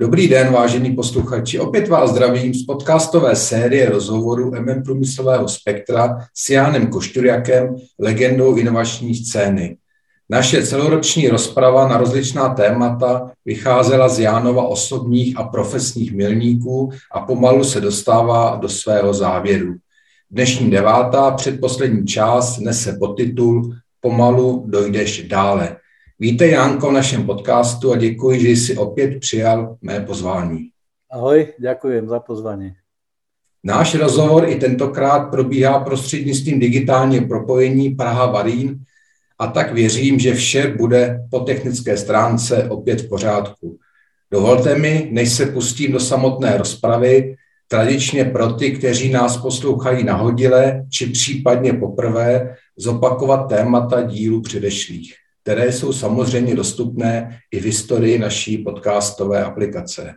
Dobrý den, vážení posluchači. Opět vás zdravím z podcastové série rozhovoru MM Průmyslového spektra s Jánem Košturiakem, legendou inovační scény. Naše celoroční rozprava na rozličná témata vycházela z Jánova osobních a profesních milníků a pomalu se dostává do svého závěru. Dnešní devátá, předposlední část, nese podtitul Pomalu dojdeš dále. Víte, Jánko, v našem podcastu a děkuji, že jsi opět přijal mé pozvání. Ahoj, děkuji za pozvání. Náš rozhovor i tentokrát probíhá prostřednictvím digitálního propojení Praha-Varín a tak věřím, že vše bude po technické stránce opět v pořádku. Dovolte mi, než se pustím do samotné rozpravy, tradičně pro ty, kteří nás poslouchají nahodile či případně poprvé, zopakovat témata dílu předešlých které jsou samozřejmě dostupné i v historii naší podcastové aplikace.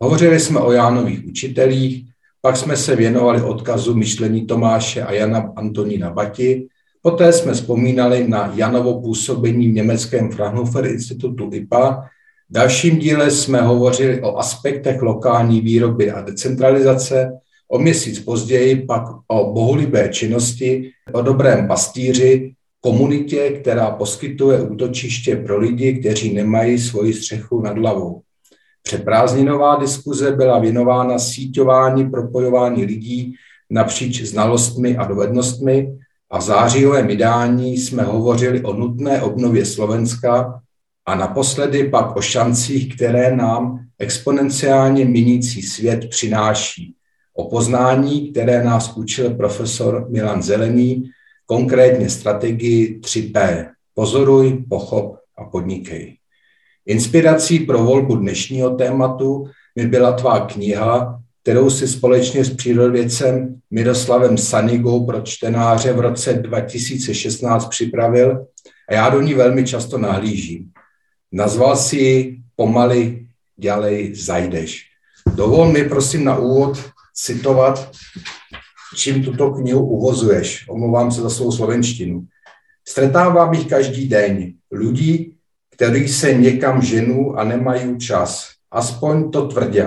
Hovořili jsme o Jánových učitelích, pak jsme se věnovali odkazu myšlení Tomáše a Jana Antonína Bati, poté jsme vzpomínali na Janovo působení v německém Fraunhofer institutu IPA, v dalším díle jsme hovořili o aspektech lokální výroby a decentralizace, o měsíc později pak o bohulibé činnosti, o dobrém pastýři komunitě, která poskytuje útočiště pro lidi, kteří nemají svoji střechu nad hlavou. Přeprázdninová diskuze byla věnována síťování, propojování lidí napříč znalostmi a dovednostmi a v zářijovém vydání jsme hovořili o nutné obnově Slovenska a naposledy pak o šancích, které nám exponenciálně minící svět přináší. O poznání, které nás učil profesor Milan Zelený konkrétně strategii 3P. Pozoruj, pochop a podnikej. Inspirací pro volbu dnešního tématu mi byla tvá kniha, kterou si společně s přírodovědcem Miroslavem Sanigou pro čtenáře v roce 2016 připravil a já do ní velmi často nahlížím. Nazval si ji Pomaly, dělej, zajdeš. Dovol mi prosím na úvod citovat čím tuto knihu uvozuješ. Omlouvám se za svou slovenštinu. Stretávám ich každý den. Ľudí, kteří se někam ženou a nemají čas. Aspoň to tvrdí,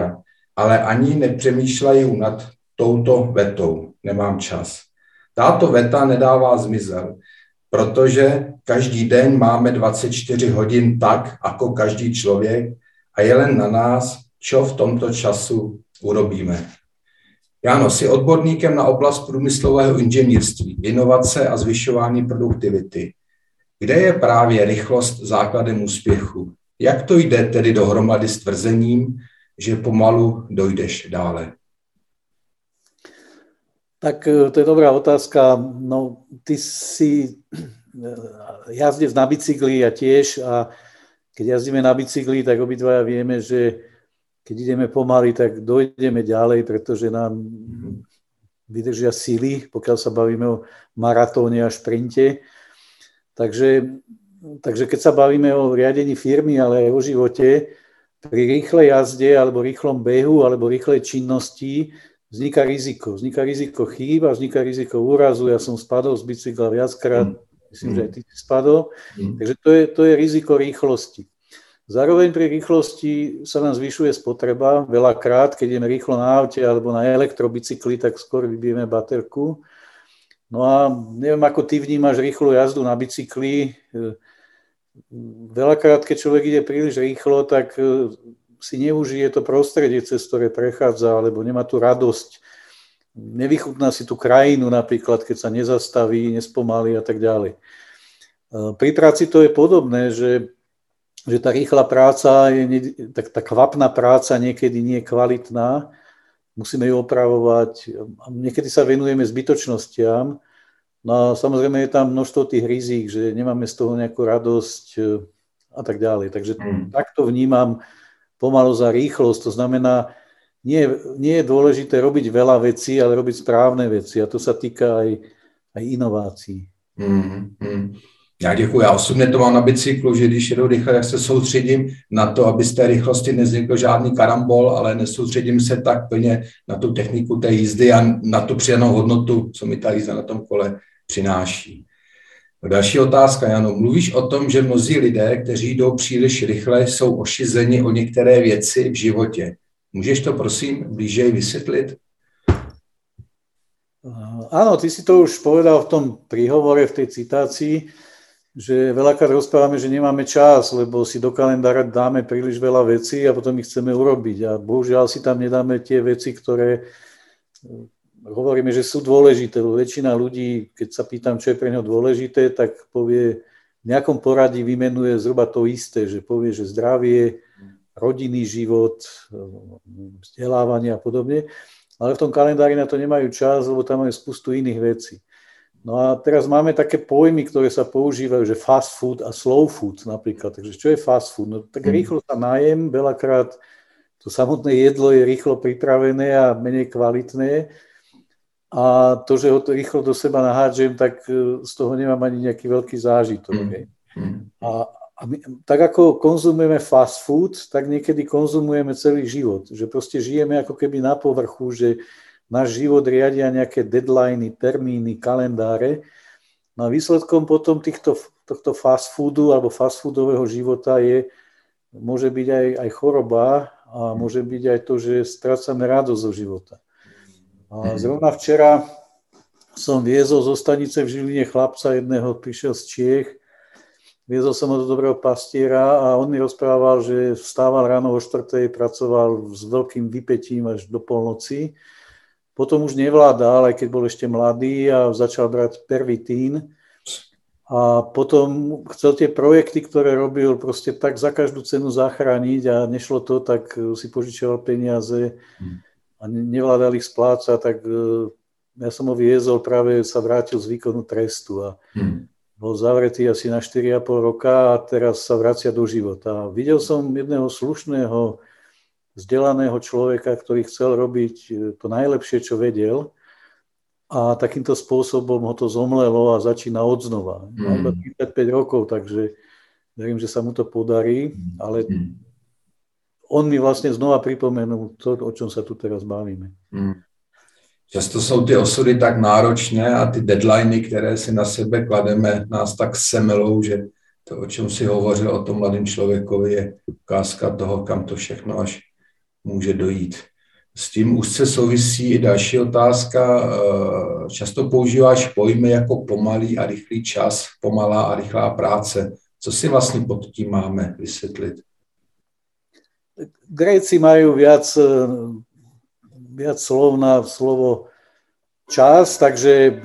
ale ani nepřemýšlejí nad touto vetou. Nemám čas. Táto veta nedává zmizel, protože každý den máme 24 hodin tak, jako každý člověk a je len na nás, čo v tomto času urobíme. Jáno, jsi odborníkem na oblast průmyslového inženýrství, inovace a zvyšování produktivity. Kde je právě rychlost základem úspěchu? Jak to jde tedy dohromady s tvrzením, že pomalu dojdeš dále? Tak eh, to je dobrá otázka. No, ty si eh, jazdíš na bicykli a tiež a keď jazdíme na bicykli, tak obidvaja vieme, že keď ideme pomaly, tak dojdeme ďalej, pretože nám vydržia síly, pokiaľ sa bavíme o maratóne a šprinte. Takže, takže keď sa bavíme o riadení firmy, ale aj o živote, pri rýchlej jazde alebo rýchlom behu alebo rýchlej činnosti vzniká riziko. Vzniká riziko chýb a vzniká riziko úrazu. Ja som spadol z bicykla viackrát, myslím, že aj ty si spadol. Mm. Takže to je, to je riziko rýchlosti. Zároveň pri rýchlosti sa nám zvyšuje spotreba. Veľakrát, keď ideme rýchlo na aute alebo na elektrobicykli, tak skôr vybijeme baterku. No a neviem, ako ty vnímaš rýchlu jazdu na bicykli. Veľakrát, keď človek ide príliš rýchlo, tak e, si neužije to prostredie, cez ktoré prechádza, alebo nemá tu radosť. Nevychutná si tú krajinu napríklad, keď sa nezastaví, nespomalí a tak ďalej. E, pri práci to je podobné, že že tá rýchla práca, je, tak tá kvapná práca niekedy nie je kvalitná, musíme ju opravovať. Niekedy sa venujeme zbytočnostiam, no a samozrejme je tam množstvo tých rizík, že nemáme z toho nejakú radosť a tak ďalej. Takže mm. takto vnímam pomalu za rýchlosť. To znamená, nie, nie je dôležité robiť veľa vecí, ale robiť správne veci. A to sa týka aj, aj inovácií. Mm, mm. Já děkuji. Já osobně to mám na bicyklu, že když jedu rychle, tak se soustředím na to, aby z té rychlosti nevznikl žádný karambol, ale nesoustředím se tak plně na tu techniku té jízdy a na tu přidanou hodnotu, co mi ta jízda na tom kole přináší. Další otázka, Jano. Mluvíš o tom, že mnozí lidé, kteří jdou příliš rychle, jsou ošizeni o některé věci v životě. Můžeš to prosím blíže vysvětlit? Áno, ty si to už povedal v tom príhovore, v tej citácii, že veľakrát rozprávame, že nemáme čas, lebo si do kalendára dáme príliš veľa vecí a potom ich chceme urobiť. A bohužiaľ si tam nedáme tie veci, ktoré hovoríme, že sú dôležité, väčšina ľudí, keď sa pýtam, čo je pre neho dôležité, tak povie, v nejakom poradí vymenuje zhruba to isté, že povie, že zdravie, rodinný život, vzdelávanie a podobne, ale v tom kalendári na to nemajú čas, lebo tam majú spustu iných vecí. No a teraz máme také pojmy, ktoré sa používajú, že fast food a slow food napríklad. Takže čo je fast food? No tak mhm. rýchlo sa najem, veľakrát to samotné jedlo je rýchlo pripravené a menej kvalitné a to, že ho to rýchlo do seba nahádžem, tak e, z toho nemám ani nejaký veľký zážitok. Mm. Mm. A, a my, tak ako konzumujeme fast food, tak niekedy konzumujeme celý život. Že proste žijeme ako keby na povrchu, že náš život riadia nejaké deadliny, termíny, kalendáre. No a výsledkom potom týchto, tohto fast foodu alebo fast foodového života je, môže byť aj, aj choroba a môže byť aj to, že strácame radosť zo života. A zrovna včera som viezol zo stanice v Žiline chlapca jedného, prišiel z Čiech, viezol som ho do dobrého pastiera a on mi rozprával, že vstával ráno o 4. pracoval s veľkým vypetím až do polnoci. Potom už nevládal, aj keď bol ešte mladý a začal brať pervitín. A potom chcel tie projekty, ktoré robil, proste tak za každú cenu zachrániť a nešlo to, tak si požičoval peniaze. Hmm a nevládal ich splácať, tak e, ja som ho viezol, práve sa vrátil z výkonu trestu a hmm. bol zavretý asi na 4,5 roka a teraz sa vracia do života. A videl som jedného slušného, vzdelaného človeka, ktorý chcel robiť e, to najlepšie, čo vedel a takýmto spôsobom ho to zomlelo a začína odznova. Má hmm. 35 rokov, takže verím, že sa mu to podarí, hmm. ale hmm on mi vlastne znova pripomenul to, o čom sa tu teraz bavíme. Hmm. Často jsou ty osudy tak náročné a ty deadliny, které si na sebe klademe, nás tak semelou, že to, o čem si hovořil o tom mladém člověkovi, je ukázka toho, kam to všechno až může dojít. S tím úzce souvisí i další otázka. Eh, často používáš pojmy jako pomalý a rychlý čas, pomalá a rychlá práce. Co si vlastně pod tím máme vysvětlit? Gréci majú viac, e, viac slov na slovo čas, takže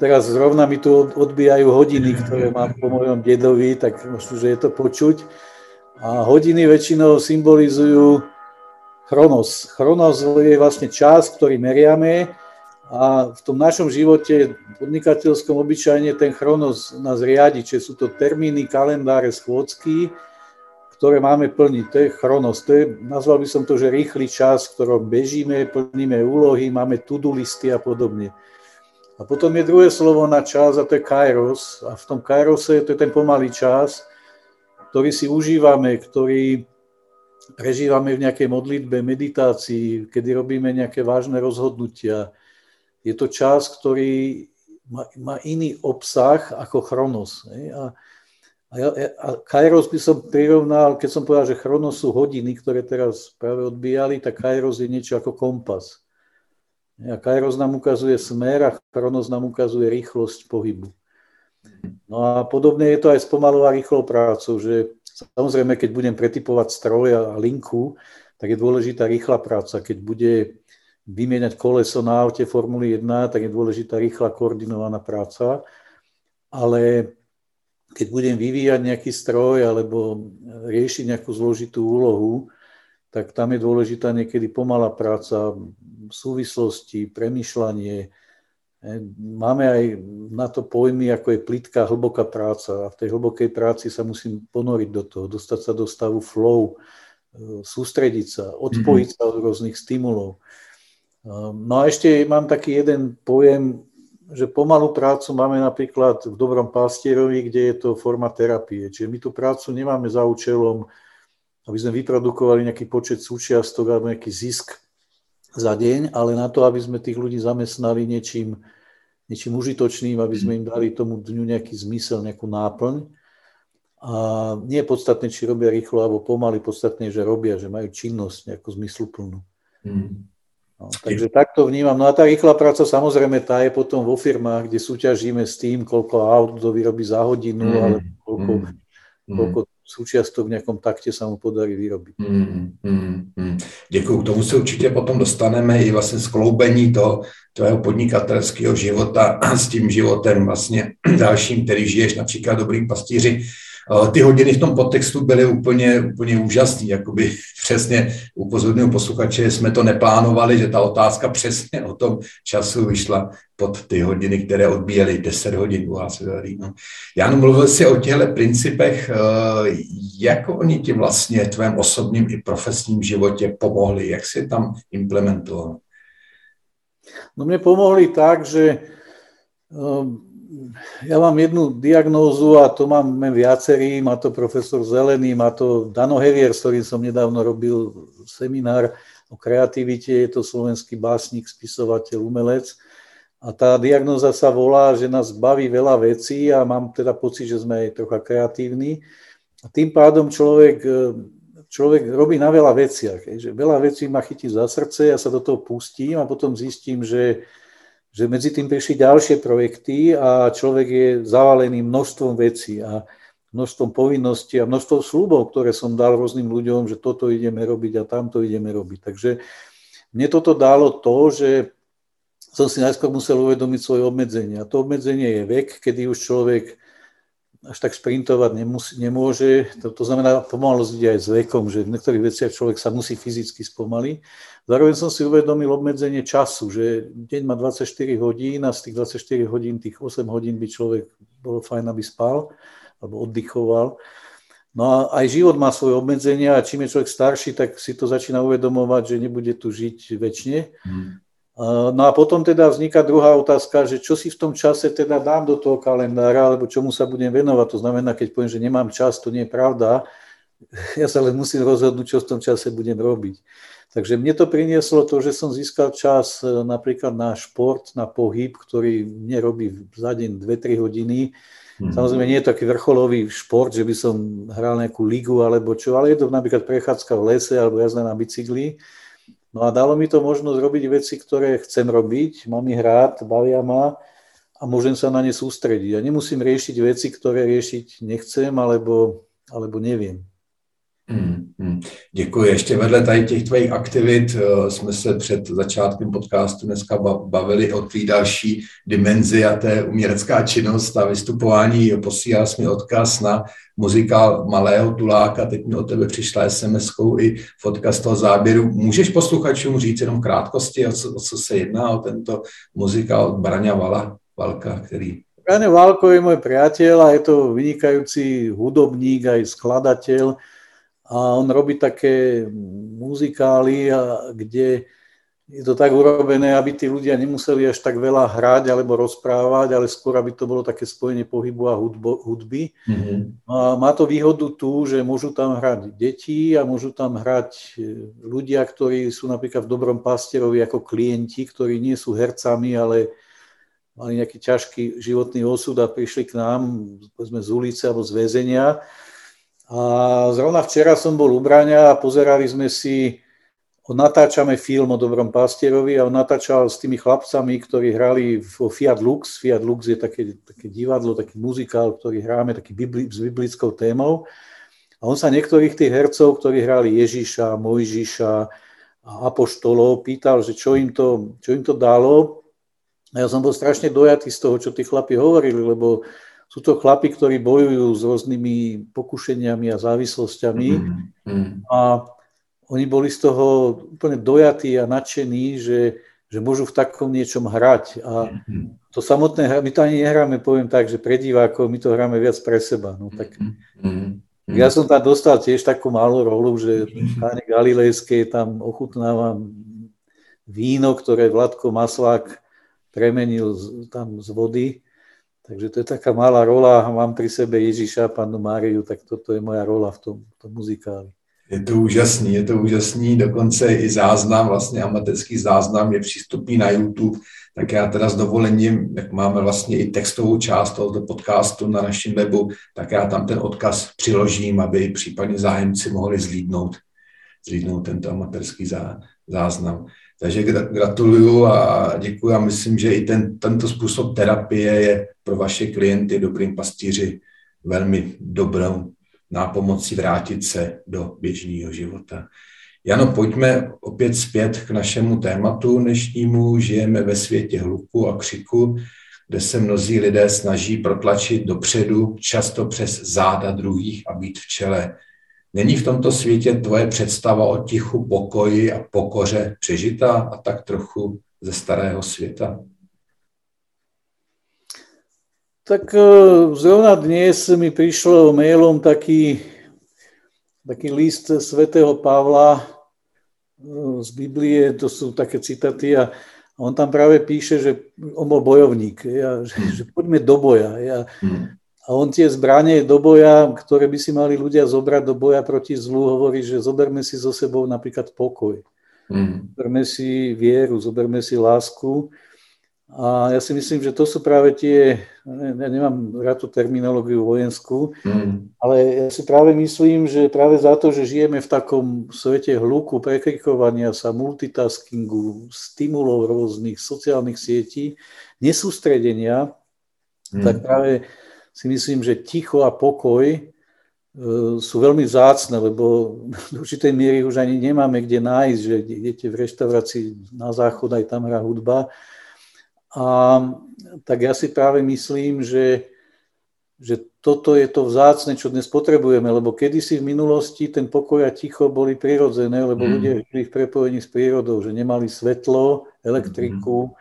teraz zrovna mi tu odbijajú hodiny, ktoré mám po mojom dedovi, tak možno, že je to počuť. A hodiny väčšinou symbolizujú chronos. Chronos je vlastne čas, ktorý meriame a v tom našom živote podnikateľskom obyčajne ten chronos nás riadi, čiže sú to termíny, kalendáre, schôdzky, ktoré máme plniť. To je chronos, to je, nazval by som to, že rýchly čas, v ktorom bežíme, plníme úlohy, máme to-do listy a podobne. A potom je druhé slovo na čas a to je kairos. A v tom kairose to je ten pomalý čas, ktorý si užívame, ktorý prežívame v nejakej modlitbe, meditácii, kedy robíme nejaké vážne rozhodnutia. Je to čas, ktorý má, má iný obsah ako chronos. Ne? A a, ja, a Kairos by som prirovnal, keď som povedal, že Chronos sú hodiny, ktoré teraz práve odbíjali, tak Kairos je niečo ako kompas. A Kairos nám ukazuje smer a Chronos nám ukazuje rýchlosť pohybu. No a podobne je to aj s pomalou a rýchlou prácou, že samozrejme, keď budem pretypovať stroj a linku, tak je dôležitá rýchla práca. Keď bude vymieňať koleso na aute Formuly 1, tak je dôležitá rýchla koordinovaná práca. Ale keď budem vyvíjať nejaký stroj alebo riešiť nejakú zložitú úlohu, tak tam je dôležitá niekedy pomalá práca, súvislosti, premyšľanie, Máme aj na to pojmy, ako je plitká, hlboká práca. A v tej hlbokej práci sa musím ponoriť do toho, dostať sa do stavu flow, e, sústrediť sa, odpojiť mm-hmm. sa od rôznych stimulov. No a ešte mám taký jeden pojem, že pomalú prácu máme napríklad v Dobrom pastierovi, kde je to forma terapie. Čiže my tú prácu nemáme za účelom, aby sme vyprodukovali nejaký počet súčiastok alebo nejaký zisk za deň, ale na to, aby sme tých ľudí zamestnali niečím, niečím užitočným, aby sme im dali tomu dňu nejaký zmysel, nejakú náplň. A nie je podstatné, či robia rýchlo alebo pomaly, podstatné že robia, že majú činnosť nejakú zmysluplnú. Mm. No, takže takto vnímam. No a tá rýchla práca samozrejme tá je potom vo firmách, kde súťažíme s tým, koľko aut to vyrobí za hodinu, mm. alebo koľko, mm. koľko súčiastok v nejakom takte sa mu podarí vyrobiť. Mm, mm, mm. Děkuji. K tomu se určitě potom dostaneme i vlastně skloubení toho tvého podnikatelského života s tím životem vlastně dalším, který žiješ, například dobrým pastíři. Ty hodiny v tom podtextu byly úplně, úplně úžasný, jakoby přesně upozorňuji posluchače, jsme to neplánovali, že ta otázka přesně o tom času vyšla pod ty hodiny, které odbíjely 10 hodin u vás. No. Já mluvil si o těchto principech, eh, jak oni ti vlastně tvém osobním i profesním životě pomohli, jak si tam implementoval? No mne pomohli tak, že um, ja mám jednu diagnózu a to máme viacerí, má to profesor Zelený, má to Dano Hevier, s ktorým som nedávno robil seminár o kreativite, je to slovenský básnik, spisovateľ, umelec. A tá diagnóza sa volá, že nás baví veľa vecí a mám teda pocit, že sme aj trocha kreatívni. A tým pádom človek, človek robí na veľa veciach. Že veľa vecí ma chytí za srdce, ja sa do toho pustím a potom zistím, že že medzi tým prišli ďalšie projekty a človek je zavalený množstvom vecí a množstvom povinností a množstvom slúbov, ktoré som dal rôznym ľuďom, že toto ideme robiť a tamto ideme robiť. Takže mne toto dalo to, že som si najskôr musel uvedomiť svoje obmedzenie. A to obmedzenie je vek, kedy už človek až tak sprintovať nemusí, nemôže. To, to znamená, pomalosť ide aj s vekom, že v niektorých veciach človek sa musí fyzicky spomaliť. Zároveň som si uvedomil obmedzenie času, že deň má 24 hodín a z tých 24 hodín, tých 8 hodín by človek bolo fajn, aby spal alebo oddychoval. No a aj život má svoje obmedzenia a čím je človek starší, tak si to začína uvedomovať, že nebude tu žiť väčšine. Hmm. No a potom teda vzniká druhá otázka, že čo si v tom čase teda dám do toho kalendára, alebo čomu sa budem venovať. To znamená, keď poviem, že nemám čas, to nie je pravda. Ja sa len musím rozhodnúť, čo v tom čase budem robiť. Takže mne to prinieslo to, že som získal čas e, napríklad na šport, na pohyb, ktorý mne robí za deň 2-3 hodiny. Mm. Samozrejme nie je to taký vrcholový šport, že by som hral nejakú ligu alebo čo, ale je to napríklad prechádzka v lese alebo jazda na bicykli. No a dalo mi to možnosť robiť veci, ktoré chcem robiť, mám ich rád, bavia ma a môžem sa na ne sústrediť. Ja nemusím riešiť veci, ktoré riešiť nechcem alebo, alebo neviem. Hmm, hmm. Děkuji. Ještě vedle tady těch tvojich aktivit uh, jsme se před začátkem podcastu dneska bavili o tvý další dimenzi a je umělecká činnost a vystupování. Posílal jsi mi odkaz na muzikál Malého Tuláka, teď mi od tebe přišla sms i fotka z toho záběru. Můžeš posluchačům říct jenom krátkosti, o co, o co se jedná, o tento muzikál od Braňa Vala, Valka, který Braňo Valko je môj priateľ a je to vynikajúci hudobník, aj skladateľ a on robí také muzikály, kde je to tak urobené, aby tí ľudia nemuseli až tak veľa hrať alebo rozprávať, ale skôr, aby to bolo také spojenie pohybu a hudbo, hudby. Mm-hmm. A má to výhodu tu, že môžu tam hrať deti a môžu tam hrať e, ľudia, ktorí sú napríklad v Dobrom pastierovi ako klienti, ktorí nie sú hercami, ale mali nejaký ťažký životný osud a prišli k nám, povedzme, z ulice alebo z väzenia a zrovna včera som bol u Braňa a pozerali sme si, natáčame film o Dobrom pastierovi a on natáčal s tými chlapcami, ktorí hrali vo Fiat Lux. Fiat Lux je také, také divadlo, taký muzikál, ktorý hráme taký bibli, s biblickou témou. A on sa niektorých tých hercov, ktorí hrali Ježiša, Mojžiša a Apoštolov, pýtal, že čo im to, čo im to dalo. A ja som bol strašne dojatý z toho, čo tí chlapi hovorili, lebo sú to chlapi, ktorí bojujú s rôznymi pokušeniami a závislosťami mm-hmm. a oni boli z toho úplne dojatí a nadšení, že že môžu v takom niečom hrať. A mhm. to samotné, my to ani nehráme, poviem tak, že pre divákov, my to hráme viac pre seba. No, tak, mm-hmm. Ja som tam dostal tiež takú malú rolu, že páne Galilejskej tam ochutnávam víno, ktoré Vladko Maslák premenil z, tam z vody. Takže to je taká malá rola mám pri sebe Ježíša, panu Máriu, tak toto je moja rola v tom, v tom muzikáli. Je to úžasný, je to úžasný, dokonce i záznam, vlastně amatérský záznam je přístupný na YouTube, tak já teda s dovolením, jak máme vlastně i textovou část tohoto podcastu na našem webu, tak já tam ten odkaz přiložím, aby případně zájemci mohli zlídnout, zlídnout tento amatérský zá, záznam. Takže gratuluju a děkuji a myslím, že i ten, tento způsob terapie je pro vaše klienty, dobrým pastýři, velmi dobrou nápomocí vrátit se do běžného života. Jano, pojďme opět zpět k našemu tématu dnešnímu. Žijeme ve světě hluku a křiku, kde se mnozí lidé snaží protlačit dopředu, často přes záda druhých a být v čele. Není v tomto světě tvoje představa o tichu, pokoji a pokoře přežitá a tak trochu ze starého světa? Tak e, zrovna dnes mi prišlo mailom taký, taký list svätého Pavla e, z Biblie, to sú také citaty a on tam práve píše, že on bol bojovník, ja, že, že poďme do boja. Ja, hmm. A on tie zbranie do boja, ktoré by si mali ľudia zobrať do boja proti zlu, hovorí, že zoberme si so sebou napríklad pokoj. Hmm. Zoberme si vieru, zoberme si lásku a ja si myslím, že to sú práve tie, ja nemám rád tú terminológiu vojenskú, mm. ale ja si práve myslím, že práve za to, že žijeme v takom svete hluku, prekrikovania sa, multitaskingu, stimulov rôznych sociálnych sietí, nesústredenia, mm. tak práve si myslím, že ticho a pokoj e, sú veľmi vzácne, lebo do určitej miery už ani nemáme kde nájsť, že idete v reštaurácii na záchod, aj tam hrá hudba, a tak ja si práve myslím, že, že toto je to vzácne, čo dnes potrebujeme, lebo kedysi v minulosti ten pokoj a ticho boli prirodzené, lebo mm. ľudia žili v prepojení s prírodou, že nemali svetlo, elektriku, mm.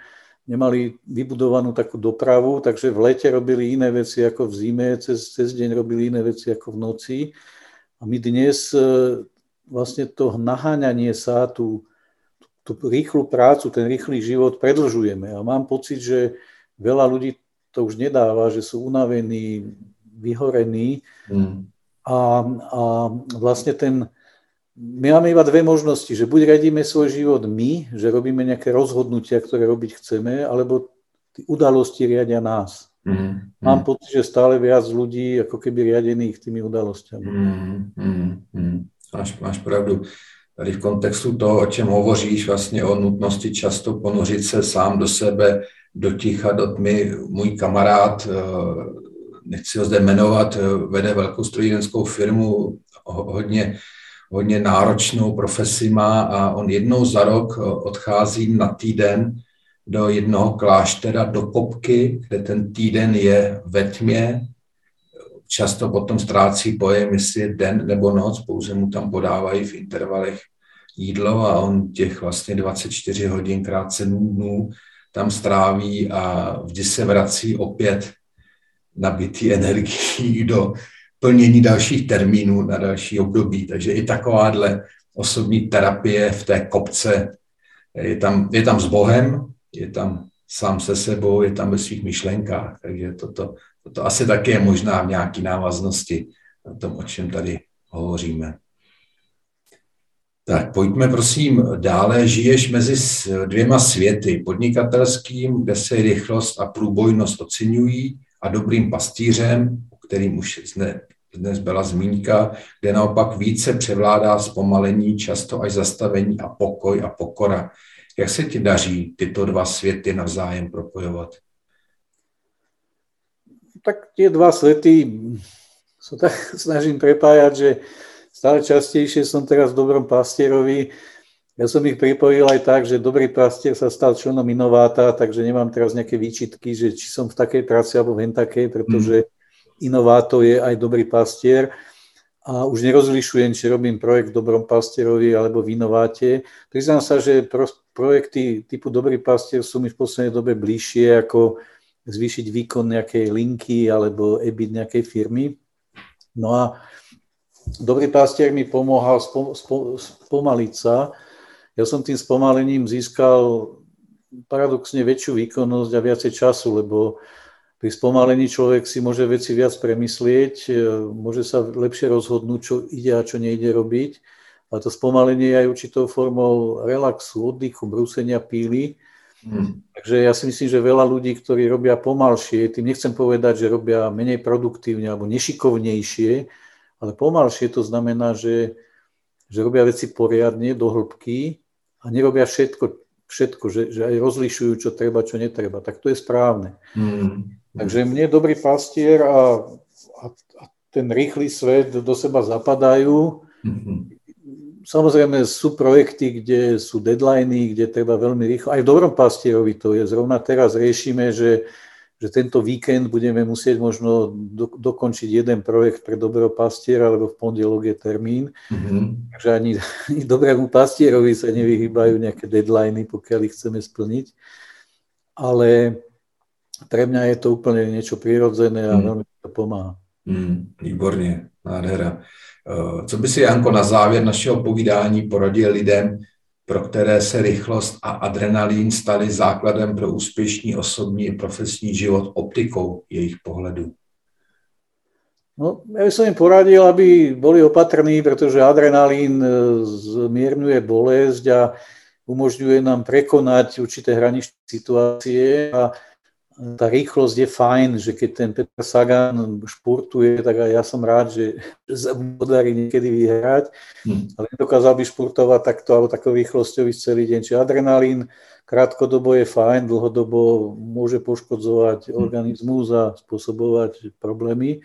Nemali vybudovanú takú dopravu, takže v lete robili iné veci ako v zime, cez, cez deň robili iné veci ako v noci. A my dnes e, vlastne to naháňanie sa, tú, tú rýchlu prácu, ten rýchly život predlžujeme. A mám pocit, že veľa ľudí to už nedáva, že sú unavení, vyhorení. Mm. A, a vlastne ten, my máme iba dve možnosti, že buď radíme svoj život my, že robíme nejaké rozhodnutia, ktoré robiť chceme, alebo udalosti riadia nás. Mm, Mám pocit, že stále viac ľudí ako keby riadených tými udalosťami. Mm, mm, mm. Máš, máš pravdu tady v kontextu toho, o čem hovoříš, vlastně o nutnosti často ponořit se sám do sebe, do ticha, do tmy. Můj kamarád, eh, nechci ho zde jmenovat, eh, vede velkou strojírenskou firmu, hodně, hodně náročnou profesi má a on jednou za rok eh, odchází na týden do jednoho kláštera, do kopky, kde ten týden je ve tmě, často potom ztrácí pojem, jestli je den nebo noc, pouze mu tam podávají v intervalech jídlo a on těch vlastně 24 hodin krát 7 dnů tam stráví a vždy se vrací opět nabitý energií do plnění dalších termínů na další období. Takže i takováhle osobní terapie v té kopce je tam, je tam s Bohem, je tam sám se sebou, je tam ve svých myšlenkách. Takže toto, toto asi také je možná v nějaké návaznosti na tom, o čem tady hovoříme. Tak pojďme prosím dále. Žiješ mezi dvěma světy, podnikatelským, kde se rychlost a průbojnost oceňují, a dobrým pastýřem, o kterým už dnes byla zmínka, kde naopak více převládá zpomalení, často až zastavení a pokoj a pokora. Jak se ti daří tyto dva světy navzájem propojovat? Tak tie dva svety sa tak snažím prepájať, že stále častejšie som teraz v dobrom pastierovi. Ja som ich pripojil aj tak, že dobrý pastier sa stal členom inováta, takže nemám teraz nejaké výčitky, že či som v takej práci alebo v takej, pretože mm. Inovátor je aj dobrý pastier a už nerozlišujem, či robím projekt v dobrom pastierovi alebo v inováte. Priznám sa, že projekty typu Dobrý pastier sú mi v poslednej dobe bližšie ako zvýšiť výkon nejakej linky alebo EBIT nejakej firmy. No a Dobrý pastier mi pomohal spomaliť sa. Ja som tým spomalením získal paradoxne väčšiu výkonnosť a viacej času, lebo pri spomalení človek si môže veci viac premyslieť, e, môže sa lepšie rozhodnúť, čo ide a čo nejde robiť. A to spomalenie je aj určitou formou relaxu, oddychu, brúsenia píly. Hmm. Takže ja si myslím, že veľa ľudí, ktorí robia pomalšie, tým nechcem povedať, že robia menej produktívne alebo nešikovnejšie, ale pomalšie to znamená, že, že robia veci poriadne, do hĺbky a nerobia všetko, všetko že, že aj rozlišujú, čo treba, čo netreba. Tak to je správne. Hmm. Takže mne dobrý pastier a, a, a ten rýchly svet do seba zapadajú. Hmm. Samozrejme sú projekty, kde sú deadliny, kde treba veľmi rýchlo. Aj v dobrom pastierovi to je. Zrovna teraz riešime, že, že tento víkend budeme musieť možno do, dokončiť jeden projekt pre dobrého pastiera, lebo v pondelok je termín. Mm-hmm. Takže ani, ani dobrému pastierovi sa nevyhýbajú nejaké deadliny, pokiaľ ich chceme splniť. Ale pre mňa je to úplne niečo prirodzené a mm. veľmi to pomáha. Mm, výborně, nádhera. Eh, co by si, Janko, na závěr našeho povídání poradil lidem, pro které se rychlost a adrenalín staly základem pro úspěšný osobní i profesní život optikou jejich pohledu? No, ja by som im poradil, aby boli opatrní, pretože adrenalín eh, zmierňuje bolesť a umožňuje nám prekonať určité hraničné situácie a tá rýchlosť je fajn, že keď ten Petr Sagan športuje, tak aj ja som rád, že sa mu podarí niekedy vyhrať, hmm. ale nedokázal by športovať takto alebo takou rýchlosťou celý deň. Čiže adrenalín krátkodobo je fajn, dlhodobo môže poškodzovať hmm. organizmus a spôsobovať problémy.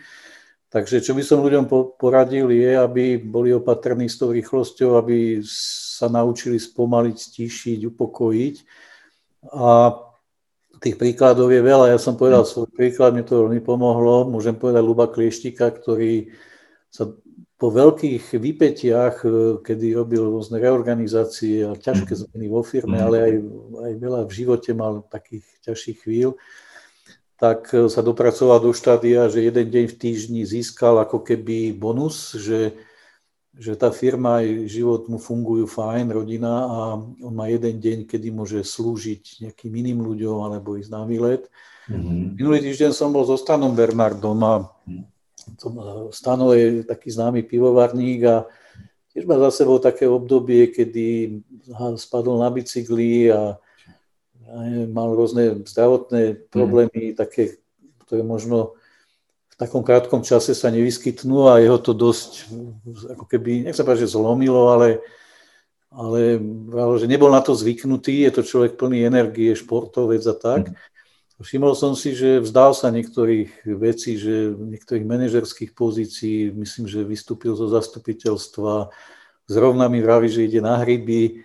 Takže čo by som ľuďom poradil je, aby boli opatrní s tou rýchlosťou, aby sa naučili spomaliť, stíšiť, upokojiť. A Tých príkladov je veľa. Ja som povedal hm. svoj príklad, mi to veľmi pomohlo. Môžem povedať Luba Klieštika, ktorý sa po veľkých výpetiach, e, kedy robil rôzne reorganizácie a ťažké hm. zmeny vo firme, hm. ale aj, aj veľa v živote mal takých ťažších chvíľ, tak e, sa dopracoval do štádia, že jeden deň v týždni získal ako keby bonus, že že tá firma aj život mu fungujú fajn, rodina a on má jeden deň, kedy môže slúžiť nejakým iným ľuďom alebo ísť na výlet. Mm-hmm. Minulý týždeň som bol so Stanom Bernardom a mm-hmm. Stano je taký známy pivovarník a tiež má za sebou také obdobie, kedy spadol na bicykli a, a mal rôzne zdravotné problémy, mm-hmm. také, ktoré možno v takom krátkom čase sa nevyskytnú a jeho to dosť, ako keby, nech sa povedať, že zlomilo, ale, ale že nebol na to zvyknutý, je to človek plný energie, športovec a tak. Mm. Všimol som si, že vzdal sa niektorých vecí, že niektorých manažerských pozícií, myslím, že vystúpil zo zastupiteľstva, zrovna mi vraví, že ide na hryby.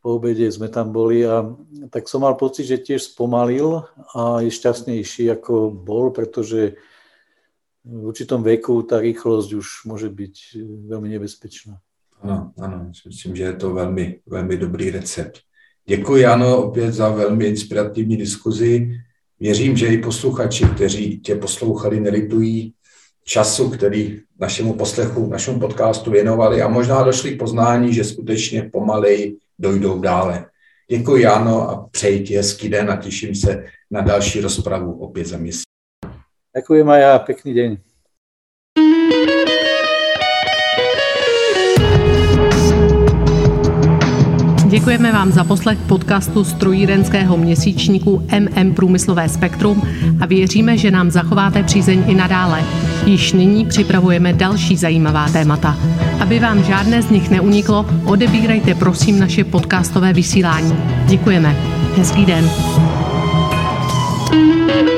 Po obede sme tam boli a tak som mal pocit, že tiež spomalil a je šťastnejší ako bol, pretože v určitom veku ta rýchlosť už môže byť veľmi nebezpečná. Ano, ano, myslím, že je to velmi, velmi dobrý recept. Děkuji, Ano, opět za velmi inspirativní diskuzi. Věřím, že i posluchači, kteří tě poslouchali, nelitují času, který našemu poslechu, našemu podcastu věnovali a možná došli k poznání, že skutečně pomalej dojdou dále. Děkuji, Jano, a přeji ti hezký den a těším se na další rozpravu opět za měsíc. Ďakujem aj ja, pekný deň. Děkujeme vám za poslech podcastu strojírenského měsíčníku MM Průmyslové spektrum a věříme, že nám zachováte přízeň i nadále. Již nyní připravujeme další zajímavá témata. Aby vám žádné z nich neuniklo, odebírajte prosím naše podcastové vysílání. Děkujeme. Hezký den. thank you